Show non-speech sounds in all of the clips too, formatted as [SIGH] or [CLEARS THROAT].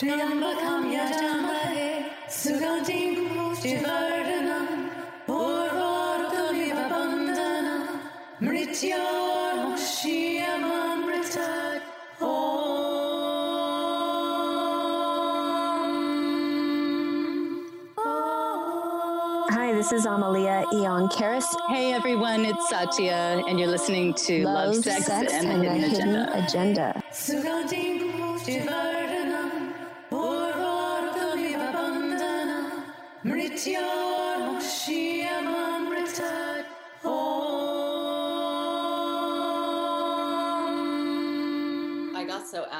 त्र्यम्बकं यजामहे सुगतिं पुष्टिवर्धनम् उर्वारुकमिव बन्धनं मृत्योर्मुक्षीयमामृतात् Hi, this is Amalia Eon Karis. Hey everyone, it's Satya, and you're listening to Love, Sex, and, the Hidden Agenda. Agenda.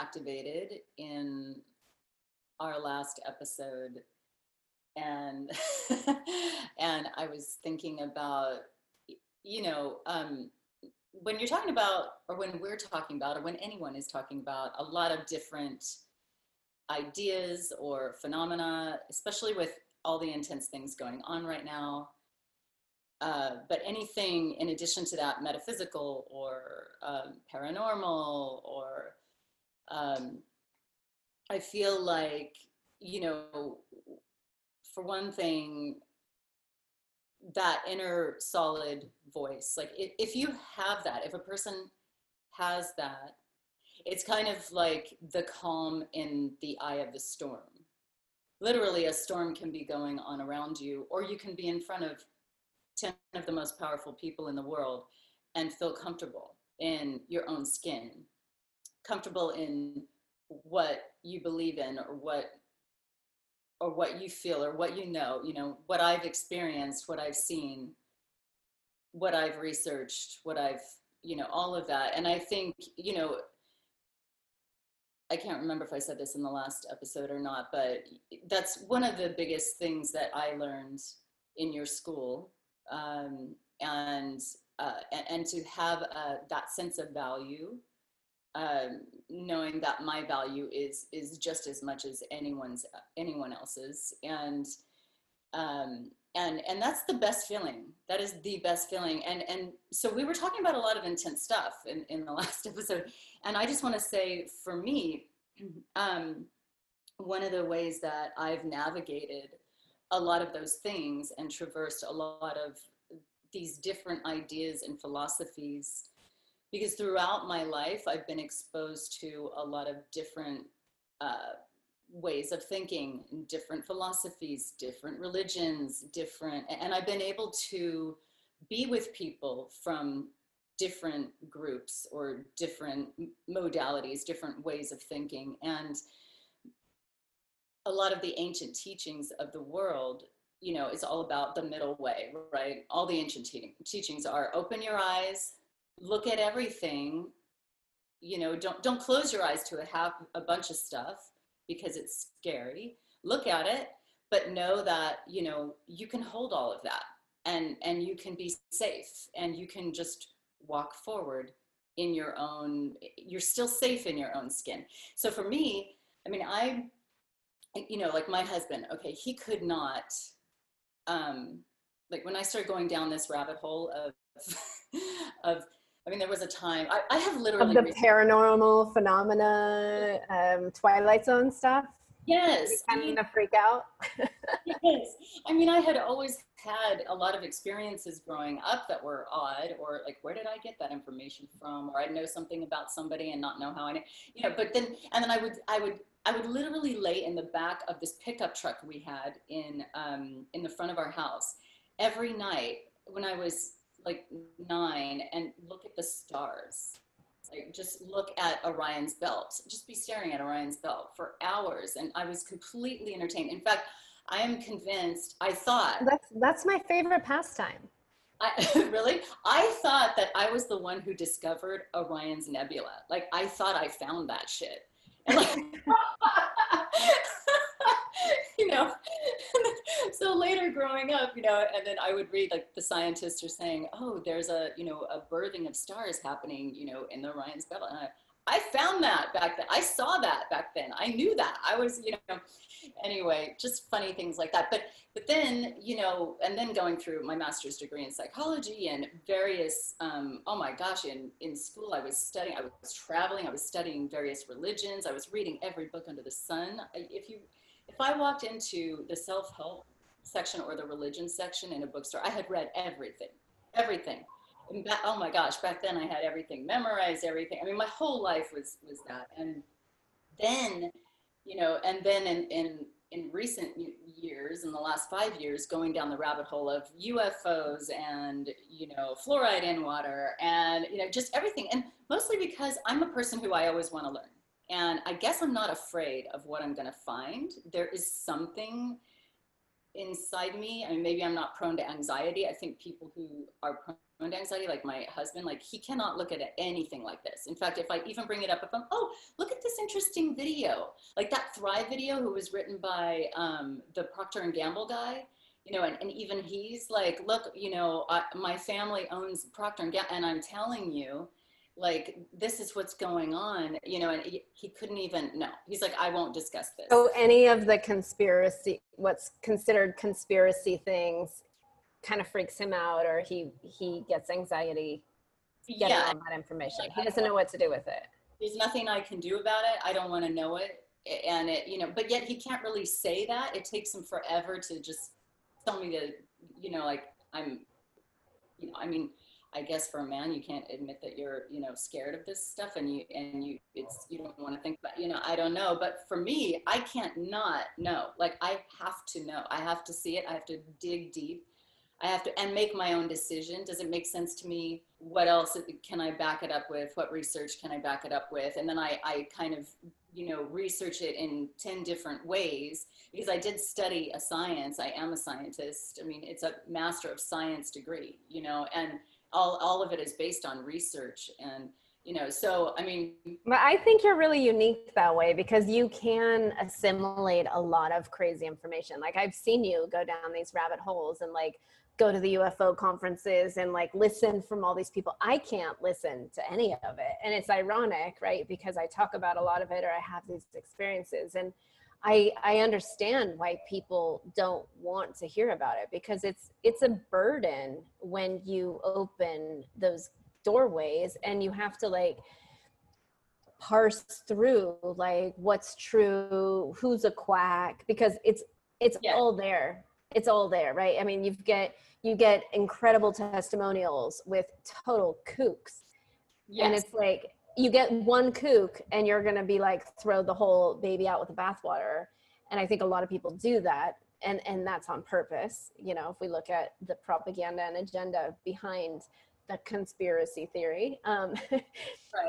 Activated in our last episode. And [LAUGHS] and I was thinking about you know um when you're talking about or when we're talking about or when anyone is talking about a lot of different ideas or phenomena especially with all the intense things going on right now uh, but anything in addition to that metaphysical or um, paranormal or um, i feel like you know for one thing that inner solid voice like if, if you have that if a person has that it's kind of like the calm in the eye of the storm. Literally a storm can be going on around you or you can be in front of 10 of the most powerful people in the world and feel comfortable in your own skin comfortable in what you believe in or what or what you feel or what you know you know what i've experienced what i've seen what i've researched what i've you know all of that. And i think you know i can't remember if i said this in the last episode or not but that's one of the biggest things that i learned in your school um, and uh, and, and to have uh, that sense of value um, knowing that my value is is just as much as anyone's anyone else's. And um and and that's the best feeling. That is the best feeling. And and so we were talking about a lot of intense stuff in in the [LAUGHS] last episode. And i just want to say for me [CLEARS THROAT] um one of the ways that i've navigated a lot of those things and traversed a lot of these different ideas and philosophies because throughout my life i've been exposed to a lot of different uh, ways of thinking different philosophies different religions different and i've been able to be with people from different groups or different modalities different ways of thinking and a lot of the ancient teachings of the world you know is all about the middle way right? All the ancient te- teachings are open your eyes look at everything you know don't don't close your eyes to a have a bunch of stuff because it's scary. Look at it but know that you know you can hold all of that and and you can be safe and you can just walk forward in your own you're still safe in your own skin. So for me i mean i you know like my husband okay he could not um like when i started going down this rabbit hole of [LAUGHS] of I mean, there was a time I, I have of literally the recently- paranormal phenomena, um, Twilight Zone stuff. yes, You I kind mean, of freak out. [LAUGHS] yes. I mean, I had always had a lot of experiences growing up that were odd, or like, where did I get that information from? Or I'd know something about somebody and not know how I know, you know. But then, and then I would, I would, I would literally lay in the back of this pickup truck we had in, um, in the front of our house every night when I was like nine, and look at the stars. Like just look at Orion's belt. Just be staring at Orion's belt for hours, and I was completely entertained. In fact, I am convinced. I thought, That's that's my favorite pastime. I [LAUGHS] really, I thought that I was the one who discovered Orion's Nebula. Like I thought I found that shit. And like, [LAUGHS] you know, later growing up, you know, and then I would read like the scientists are saying, oh, there's a, you know, a birthing of stars happening, you know, in the Orion's Belt. And I, I found that back then. I saw that back then. I knew that. I was, you know, anyway, just funny things like that. But but then, you know, and then going through my master's degree in psychology and various, um, oh my gosh, in in school I was studying, I was traveling, I was studying various religions, I was reading every book under the sun. If you, if I walked into the self help section or the religion section in a bookstore, I had read everything, everything back, oh my gosh, back then I had everything memorized, everything. I mean, my whole life was was that. And then, you know, and then in in in recent years, in the last five years, going down the rabbit hole of UFOs and you know fluoride in water and you know just everything, and mostly because I'm a person who I always want to learn, and I guess I'm not afraid of what I'm going to find. There is something inside me. I mean, maybe I'm not prone to anxiety. I think people who are prone to anxiety, like my husband, like he cannot look at anything like this. In fact, if I even bring it up, if I'm, oh, look at this interesting video, like that Thrive video, who was written by um, the Procter and Gamble guy, you know, and, and even he's like, look, you know, I, my family owns Procter and Gamble, and I'm telling you, like this is what's going on you know and he, he, couldn't even no he's like i won't discuss this. So any of the conspiracy what's considered conspiracy things kind of freaks him out or he he gets anxiety getting yeah. all that information? He doesn't know what to do with it. There's nothing i can do about it. I don't want to know it. And it you know but yet he can't really say that. It takes him forever to just tell me that you know like i'm you know i mean I guess for a man, you can't admit that you're, you know, scared of this stuff and you, and you, it's, you don't want to think about, you know, I don't know. But for me, I can't not know. Like I have to know. I have to see it. I have to dig deep. I have to, and make my own decision. Does it make sense to me? What else uh, can I back it up with? What research can I back it up with? And then I, I kind of, you know, research it in 10 different ways because I did study a science. I am a scientist. I mean, it's a master of science degree, you know, and all, all of it is based on research and you know so i mean but i think you're really unique that way because you can assimilate a lot of crazy information. Like i've seen you go down these rabbit holes and like go to the ufo conferences and like listen from all these people. I can't listen to any of it. And it's ironic right? Because i talk about a lot of it or i have these experiences. And I I understand why people don't want to hear about it because it's it's a burden when you open those doorways and you have to like parse through like what's true, who's a quack because it's it's yeah. all there. It's all there, right? I mean, you get you get incredible testimonials with total kooks. Yes. And it's like you get one kook and you're going to be like throw the whole baby out with the bathwater and i think a lot of people do that and and that's on purpose you know if we look at the propaganda and agenda behind the conspiracy theory um, [LAUGHS] right.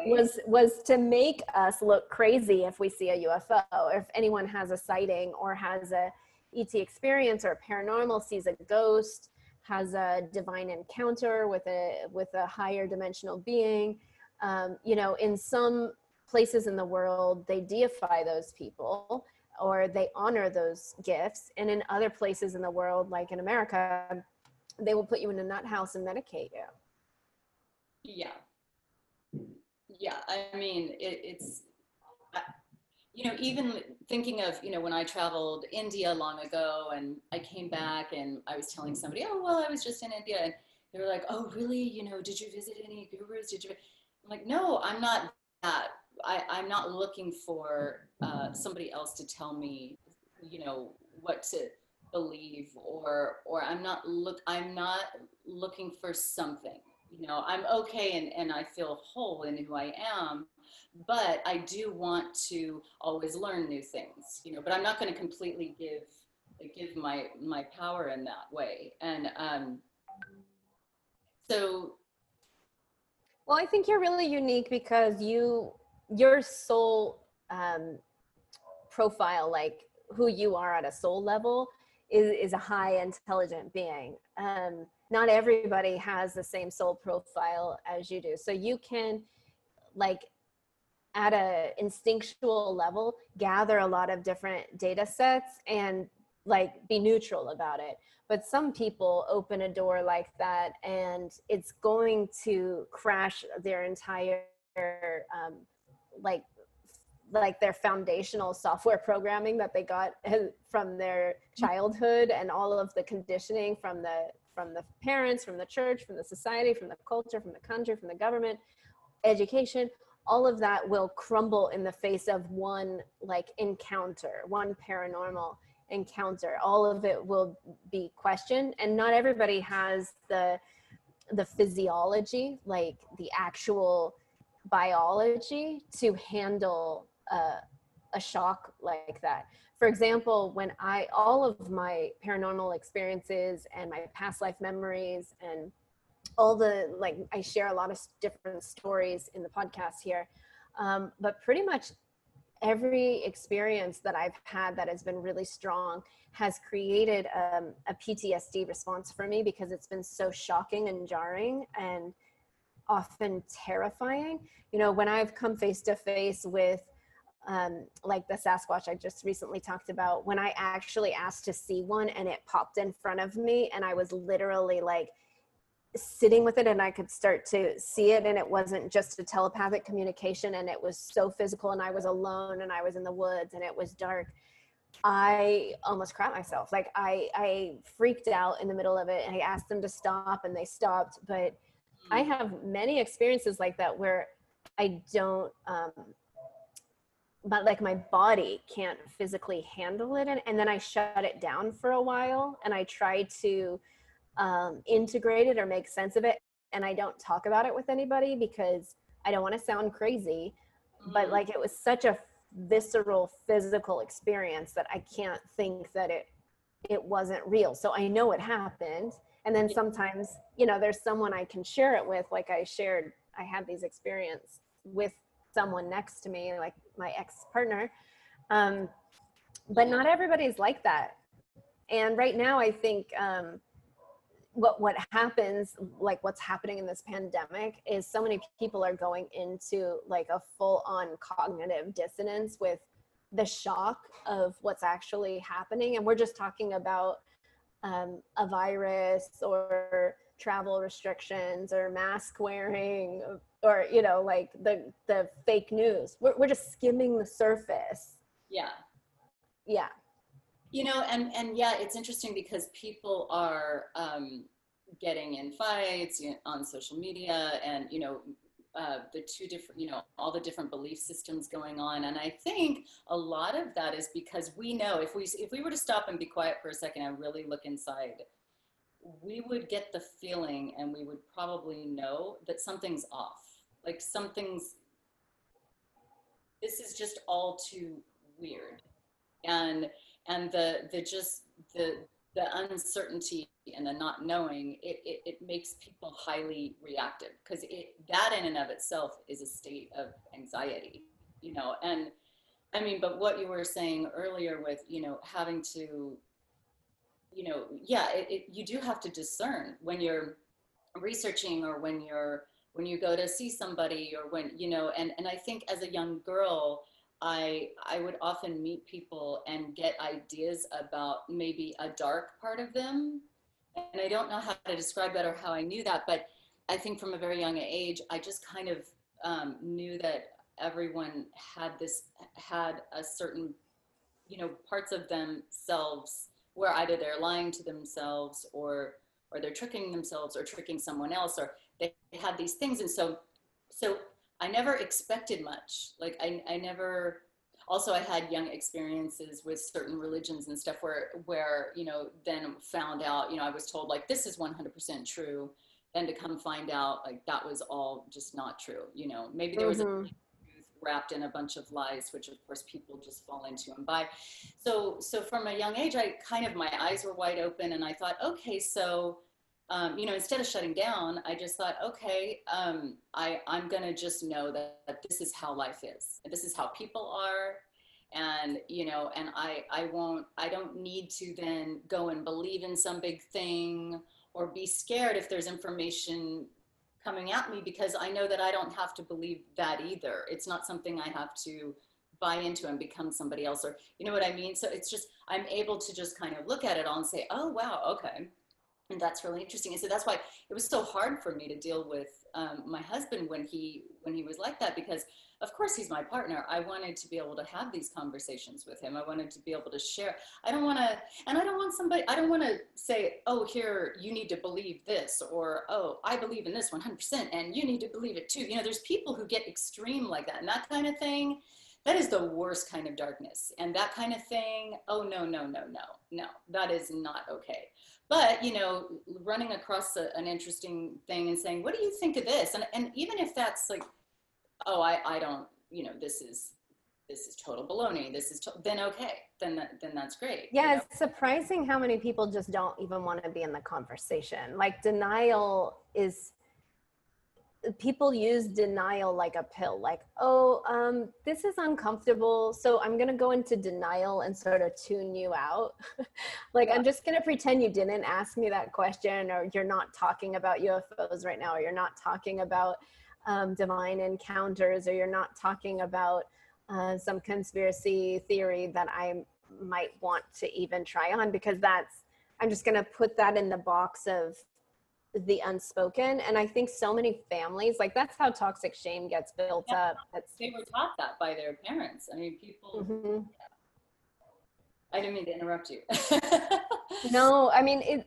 was was to make us look crazy if we see a UFO. If anyone has a sighting or has a ET experience or a paranormal, sees a ghost, has a divine encounter with a with a higher dimensional being, um, you know, in some places in the world, they deify those people or they honor those gifts. And in other places in the world, like in America, they will put you in a nut house and medicate you. Yeah. Yeah. I mean, it, it's, you know, even thinking of, you know, when I traveled India long ago and I came back and I was telling somebody, oh, well, I was just in India. And they were like, oh, really? You know, did you visit any gurus? Did you? Like, no, I'm not that. I, I'm not looking for uh, somebody else to tell me, you know, what to believe or or I'm not look I'm not looking for something. You know, I'm okay and, and I feel whole in who I am, but I do want to always learn new things, you know, but I'm not going to completely give give my my power in that way. And um so well, I think you're really unique because you your soul um, profile, like who you are at a soul level, is is a high intelligent being. Um, not everybody has the same soul profile as you do, so you can like at a instinctual level gather a lot of different data sets and like be neutral about it. But some people open a door like that and it's going to crash their entire um, like like their foundational software [LAUGHS] programming that they got [LAUGHS] from their childhood and all of the conditioning from the from the parents from the church from the society from the culture from the country from the government education all of that will crumble in the face of one like encounter one paranormal encounter. All of it will be questioned and not everybody has the the physiology like the actual biology to handle a, a shock like that. For example when i all of my paranormal experiences and my past life memories and all the like i share a lot of different stories in the podcast here um, but pretty much every experience that I've had that has been really strong has created um, a PTSD response for me because it's been so shocking and jarring and often terrifying. You know, when I've come face to face with um, like the Sasquatch I just recently talked about, when I actually asked to see one and it popped in front of me, and I was literally like sitting with it and I could start to see it and it wasn't just a telepathic communication and it was so physical and I was alone and I was in the woods and it was dark. I almost crap myself. Like I I freaked out in the middle of it and I asked them to stop and they stopped. But I hmm. have many experiences like that where I don't um but like my body can't physically handle it and, and then I shut it down for a while and I try to um, integrate it or make sense of it. And I don't talk about it with anybody because I don't want to sound crazy. Mm-hmm. But like it was such a visceral physical experience that I can't think that it it wasn't real. So I know it happened. And then sometimes, you know, there's someone I can share it with. Like I shared, I had these experience with someone next to me, like my ex partner. Um, but not everybody's like that. And right now, I think um, what what happens like what's happening in this pandemic is so many people are going into like a full on cognitive dissonance with the shock of what's actually happening. And we're just talking about um, a virus or travel restrictions or mask wearing or you know like the the fake news. We're, we're just skimming the surface. Yeah. Yeah you know and and yeah it's interesting because people are um getting in fights on social media and you know uh, the two different, you know, all the different belief systems going on. And I think a lot of that is because we know if we if we were to stop and be quiet for a second and really look inside, we would get the feeling and we would probably know that something's off. Like something's this is just all too weird. And and the the just the the uncertainty and the not knowing it, it, it makes people highly reactive because it that in and of itself is a state of anxiety you know and i mean but what you were saying earlier with you know having to you know yeah it, it, you do have to discern when you're researching or when you're when you go to see somebody or when you know and and i think as a young girl I I would often meet people and get ideas about maybe a dark part of them. And I don't know how to describe that or how I knew that, but I think from a very young age, I just kind of um, knew that everyone had this had a certain, you know, parts of themselves where either they're lying to themselves or or they're tricking themselves or tricking someone else or they had these things and so so I never expected much. Like I, I never, also I had young experiences with certain religions and stuff where, where, you know, then found out, you know, I was told like, this is 100% true. Then to come find out like that was all just not true. You know, maybe there was mm-hmm. a wrapped in a bunch of lies, which of course people just fall into and buy. So, so from a young age, I kind of, my eyes were wide open and I thought, okay, so um, you know, instead of shutting down, I just thought, okay, um, I, I'm going to just know that, that, this is how life is. This is how people are. And, you know, and I, I won't, I don't need to then go and believe in some big thing or be scared if there's information coming at me because I know that I don't have to believe that either. It's not something I have to buy into and become somebody else or, you know what I mean? So it's just, I'm able to just kind of look at it all and say, oh, wow, okay and that's really interesting. And so that's why it was so hard for me to deal with um, my husband when he when he was like that because of course he's my partner. I wanted to be able to have these conversations with him. I wanted to be able to share. I don't want to and i don't want somebody i don't want to say oh here you need to believe this or oh i believe in this 100% and you need to believe it too. You know there's people who get extreme like that and that kind of thing that is the worst kind of darkness. And that kind of thing oh no no no no no that is not okay but you know running across a, an interesting thing and saying what do you think of this? And, and even if that's like oh I, I don't you know this is this is total baloney. This is to- then okay then that, then that's great yeah you know? it's surprising how many people just don't even want to be in the conversation. Like denial is people use denial like a pill like oh um, this is uncomfortable so i'm going to go into denial and sort of tune you out [LAUGHS] like Yeah. i'm just going to pretend you didn't ask me that question or you're not talking about ufos right now or you're not talking about um, divine encounters or you're not talking about uh, some conspiracy theory that i might want to even try on because that's i'm just going to put that in the box of the unspoken and i think so many families like that's how toxic shame gets built Yeah. up that's they were taught that by their parents i mean people Mhm. i didn't mean to interrupt you [LAUGHS] no i mean it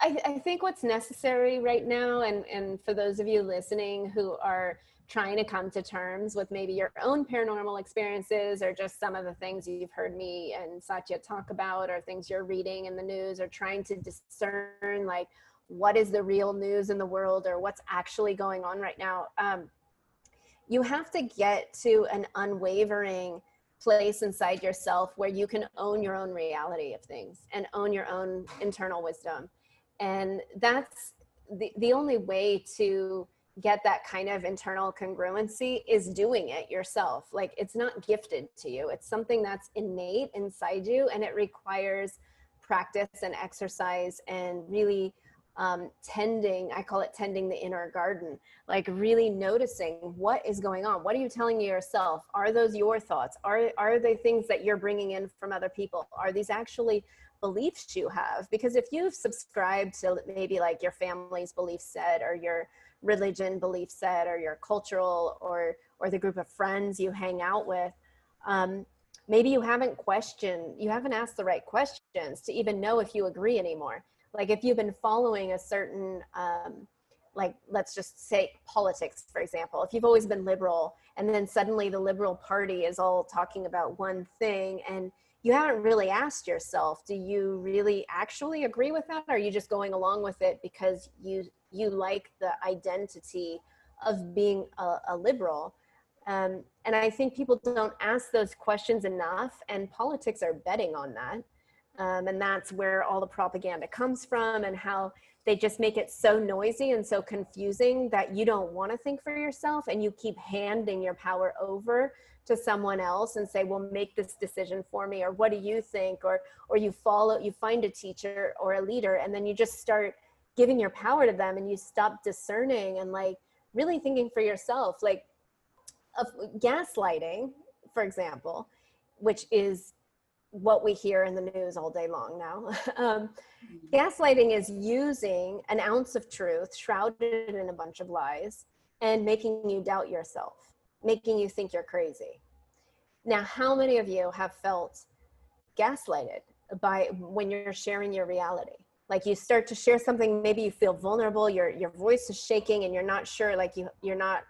I, I think what's necessary right now and and for those of you listening who are trying to come to terms with maybe your own paranormal experiences or just some of the things you've heard me and satya talk about or things you're reading in the news or trying to discern like what is the real news in the world or what's actually going on right now um, you have to get to an unwavering place inside yourself where you can own your own reality of things and own your own internal wisdom. And that's the, the only way to get that kind of internal congruency is doing it yourself. Like it's not gifted to you. It's something that's innate inside you and it requires practice and exercise and really um, tending i call it tending the inner garden like really noticing what is going on. What are you telling yourself? Are those your thoughts? Are are they things that you're bringing in from other people? Are these actually beliefs you have? Because if you've subscribed to maybe like your family's belief set or your religion belief set or your cultural or or the group of friends you hang out with um, maybe you haven't questioned you haven't asked the right questions to even know if you agree anymore like if you've been following a certain um, like let's just say politics for example if you've always been liberal and then suddenly the liberal party is all talking about one thing and you haven't really asked yourself do you really actually agree with that or are you just going along with it because you you like the identity of being a, a liberal? Um, and i think people don't ask those questions enough and politics are betting on that um, and that's where all the propaganda comes from and how they just make it so noisy and so confusing that you don't want to think for yourself and you keep handing your power over to someone else and say well make this decision for me or what do you think? or or you follow you find a teacher or a leader and then you just start giving your power to them and you stop discerning and like really thinking for yourself. Like of gaslighting for example which is what we hear in the news all day long now. [LAUGHS] Um, gaslighting is using an ounce of truth shrouded in a bunch of lies and making you doubt yourself making you think you're crazy. Now how many of you have felt gaslighted by when you're sharing your reality? Like you start to share something maybe you feel vulnerable your your voice is shaking and you're not sure like you you're not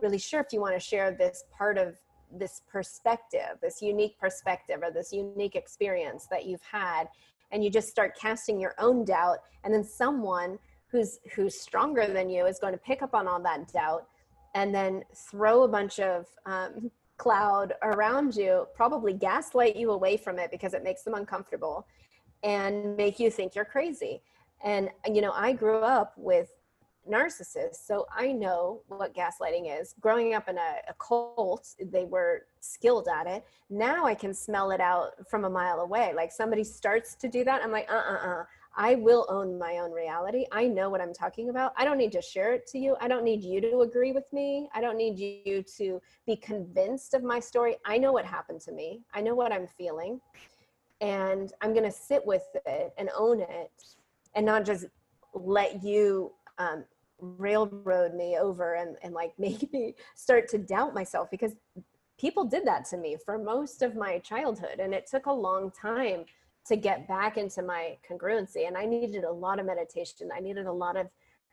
really sure if you want to share this part of this perspective this unique perspective or this unique experience that you've had and you just start casting your own doubt and then someone who's who's stronger than you is going to pick up on all that doubt and then throw a bunch of um, cloud around you probably gaslight you away from it because it makes them uncomfortable and make you think you're crazy. And you know i grew up with narcissists. So i know what gaslighting is. Growing up in a, a cult they were skilled at it. Now i can smell it out from a mile away. Like somebody starts to do that i'm like uh-uh-uh. I will own my own reality. I know what i'm talking about. I don't need to share it to you. I don't need you to agree with me. I don't need you to be convinced of my story. I know what happened to me. I know what i'm feeling. And i'm going to sit with it and own it and not just let you um, railroad me over and, and like [LAUGHS] make me start to doubt myself because people did that to me for most of my childhood. And it took a long time to get back into my congruency. And i needed a lot of meditation. I needed a lot of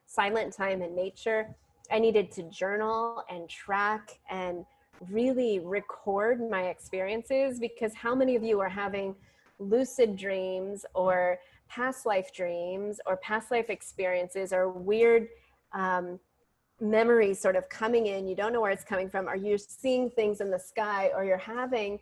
silent time in nature. I needed to journal and track and really record my experiences because how many of you are having lucid dreams or past life dreams or past life experiences or weird um, memories sort of coming in you don't know where it's coming from are you seeing things in the sky or you're having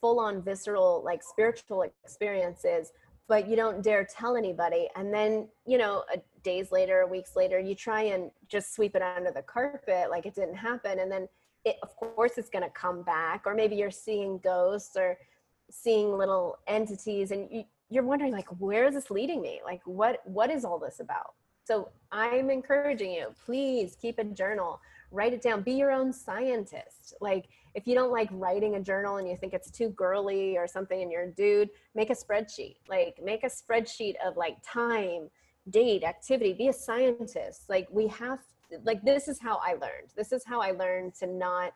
full on visceral like spiritual experiences but you don't dare tell anybody. And then you know days later weeks later you try and just sweep it under the carpet like it didn't happen. And then it of course it's going to come back. Or maybe you're seeing ghosts or seeing little entities and you, you're wondering like where is this leading me like what what is all this about so I'm encouraging you, please keep a journal, write it down, be your own scientist. Like if you don't like writing a journal and you think it's too girly or something and you're a dude, make a spreadsheet. Like make a spreadsheet of like time, date, activity, be a scientist. Like we have, like this is how I learned. This is how I learned to not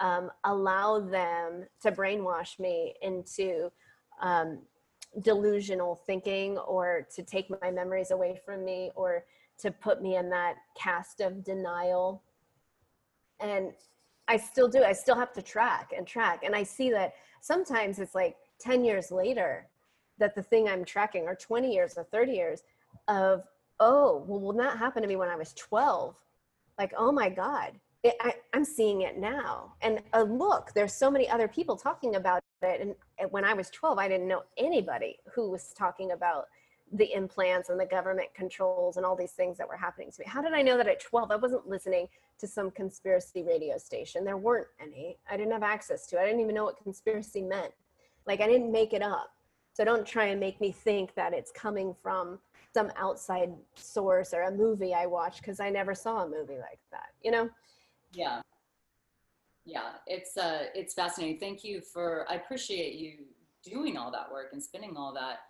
um, allow them to brainwash me into um, delusional thinking or to take my memories away from me or to put me in that cast of denial. And I still do. I still have to track and track. And I see that sometimes it's like 10 years later that the thing I'm tracking, or 20 years or 30 years of, oh, well, when that happened to me when I was 12, like, oh my God, it, I, am seeing it now. And uh, look, there's so many other people talking about it. And, and when I was 12, I didn't know anybody who was talking about the implants and the government controls and all these things that were happening to me. How did I know that at 12? I wasn't listening to some conspiracy radio station. There weren't any. I didn't have access to it. I didn't even know what conspiracy meant. Like I didn't make it up. So don't try and make me think that it's coming from some outside source or a movie I watched because I never saw a movie like that, you know? Yeah. Yeah, it's uh it's fascinating. Thank you for I appreciate you doing all that work and spending all that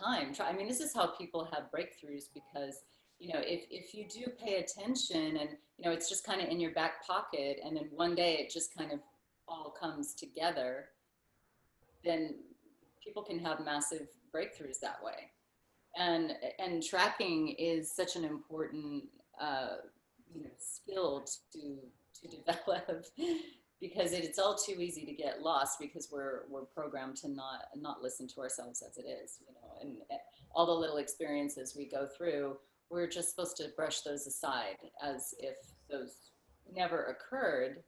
time. I mean, this is how people have breakthroughs because you know, if, if you do pay attention and, you know, it's just kind of in your back pocket and then one day it just kind of all comes together, then people can have massive breakthroughs that way. And, and tracking is such an important uh, you know skill to to develop [LAUGHS] because it's all too easy to get lost because we're we're programmed to not not listen to ourselves as it is you know and all the little experiences we go through we're just supposed to brush those aside as if those never occurred.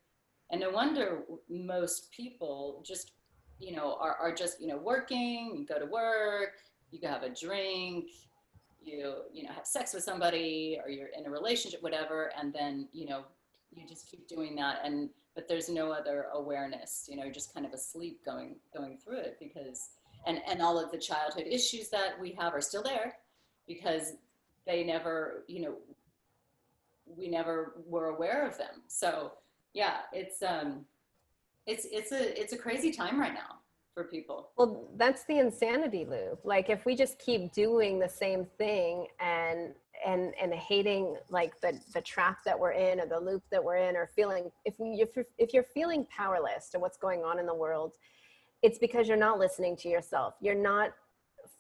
And no wonder most people just you know are, are just you know working you go to work you have a drink you you know have sex with somebody or you're in a relationship whatever and then you know you just keep doing that and but there's no other awareness you know just kind of asleep going going through it because and and all of the childhood issues that we have are still there because they never you know we never were aware of them. So yeah it's um it's it's a it's a crazy time right now for people. Well, that's the insanity loop. Like if we just keep doing the same thing and and and hating like the the trap that we're in or the loop that we're in or feeling if we if you're, if you're feeling powerless to what's going on in the world, it's because you're not listening to yourself. You're not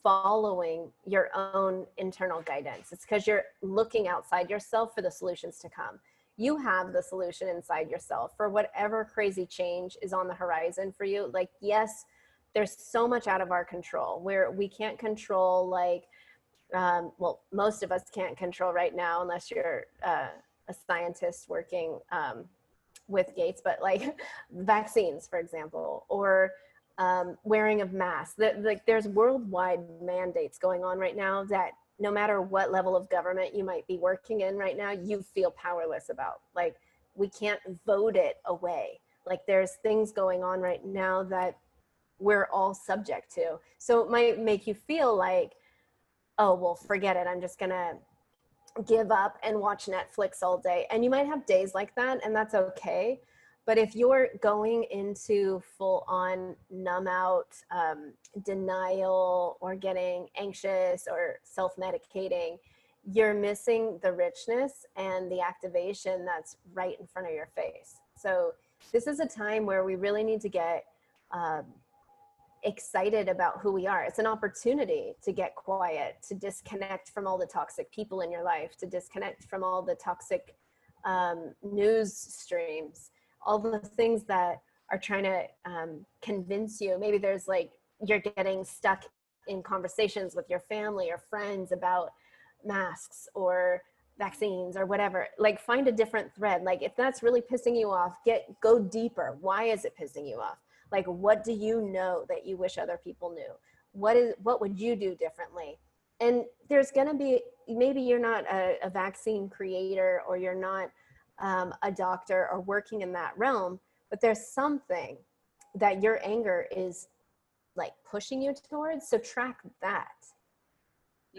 following your own internal guidance. It's because you're looking outside yourself for the solutions to come. You have the solution inside yourself for whatever crazy change is on the horizon for you. Like, yes, there's so much out of our control. Where we can't control like um, well most of us can't control right now unless you're uh, a scientist working um, with gates but like [LAUGHS] vaccines for example or um, wearing of masks. That like there's worldwide mandates going on right now that no matter what level of government you might be working in right now you feel powerless about. Like we can't vote it away. Like there's things going on right now that we're all subject to. So it might make you feel like, oh, well, forget it. I'm just going to give up and watch Netflix all day. And you might have days like that, and that's okay. But if you're going into full on numb out, um, denial, or getting anxious or self medicating, you're missing the richness and the activation that's right in front of your face. So this is a time where we really need to get um, excited about who we are. It's an opportunity to get quiet, to disconnect from all the toxic people in your life, to disconnect from all the toxic um, news streams, all the things that are trying to um, convince you. Maybe there's like you're getting stuck in conversations with your family or friends about masks or vaccines or whatever like find a different thread like if that's really pissing you off get go deeper why is it pissing you off like what do you know that you wish other people knew? What is what would you do differently? And there's going to be maybe you're not a, a, vaccine creator or you're not um, a doctor or working in that realm but there's something that your anger is like pushing you towards so track that.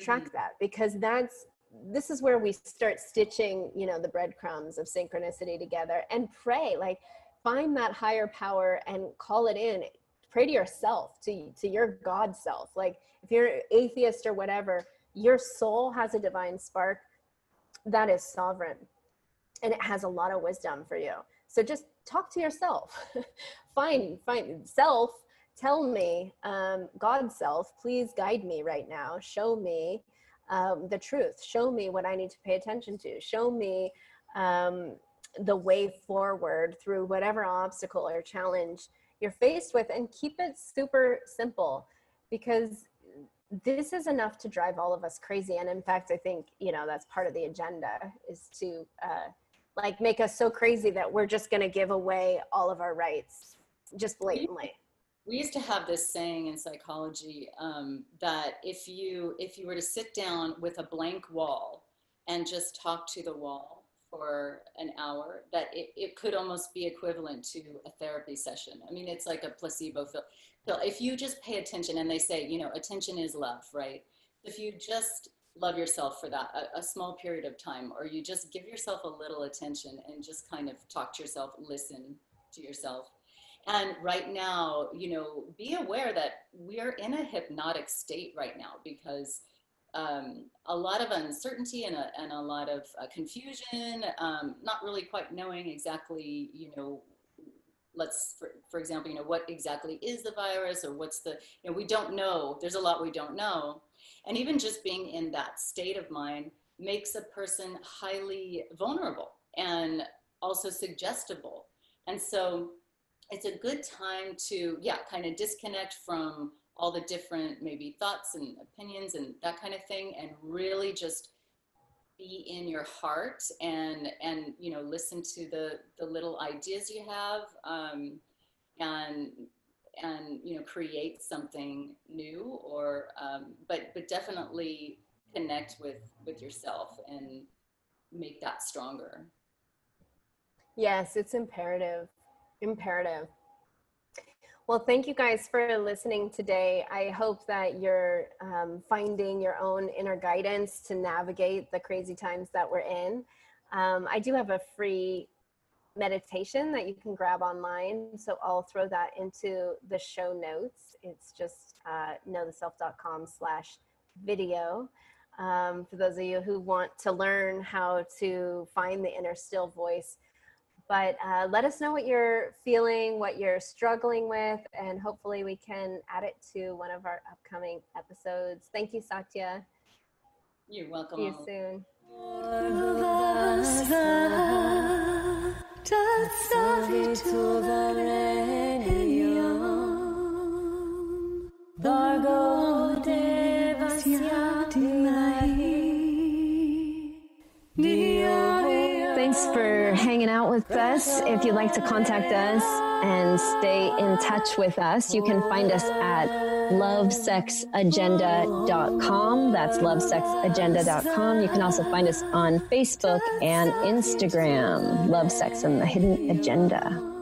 Track mm-hmm. that because that's this is where we start stitching you know the breadcrumbs of synchronicity together and pray like find that higher power and call it in pray to yourself to to your god self like if you're atheist or whatever your soul has a divine spark that is sovereign and it has a lot of wisdom for you so just talk to yourself [LAUGHS] find find self tell me, um, God self, please guide me right now. Show me um, the truth. Show me what I need to pay attention to. Show me um, the way forward through whatever obstacle or challenge you're faced with and keep it super simple because this is enough to drive all of us crazy. And in fact i think you know that's part of the agenda is to uh, like make us so crazy that we're just going to give away all of our rights just blatantly. we used to have this saying in psychology um, that if you if you were to sit down with a blank wall and just talk to the wall for an hour that it, it could almost be equivalent to a therapy session. I mean it's like a placebo feel if you just pay attention and they say you know attention is love right? If you just love yourself for that a, a small period of time or you just give yourself a little attention and just kind of talk to yourself listen to yourself. And right now, you know, be aware that we are in a hypnotic state right now because um, a lot of uncertainty and a, and a lot of uh, confusion, um, not really quite knowing exactly, you know, let's, for, for example, you know, what exactly is the virus or what's the, you know, we don't know. There's a lot we don't know. And even just being in that state of mind makes a person highly vulnerable and also suggestible. And so it's a good time to, yeah, kind of disconnect from all the different maybe thoughts and opinions and that kind of thing and really just be in your heart and and you know listen to the the little ideas you have um, and and you know create something new or um, but but definitely connect with with yourself and make that stronger yes it's imperative imperative. Well, thank you guys for listening today. I hope that you're um, finding your own inner guidance to navigate the crazy times that we're in. Um, I do have a free meditation that you can grab online. So I'll throw that into the show notes. It's just uh, knowtheself.com slash video. Um, for those of you who want to learn how to find the inner still voice but uh, let us know what you're feeling, what you're struggling with, and hopefully we can add it to one of our upcoming episodes. Thank you, Satya. You're welcome. See you soon. Thanks If you'd like to contact us and stay in touch with us, you can find us at lovesexagenda.com. That's lovesexagenda.com. You can also find us on Facebook and Instagram, Love, Sex, and the Hidden Agenda.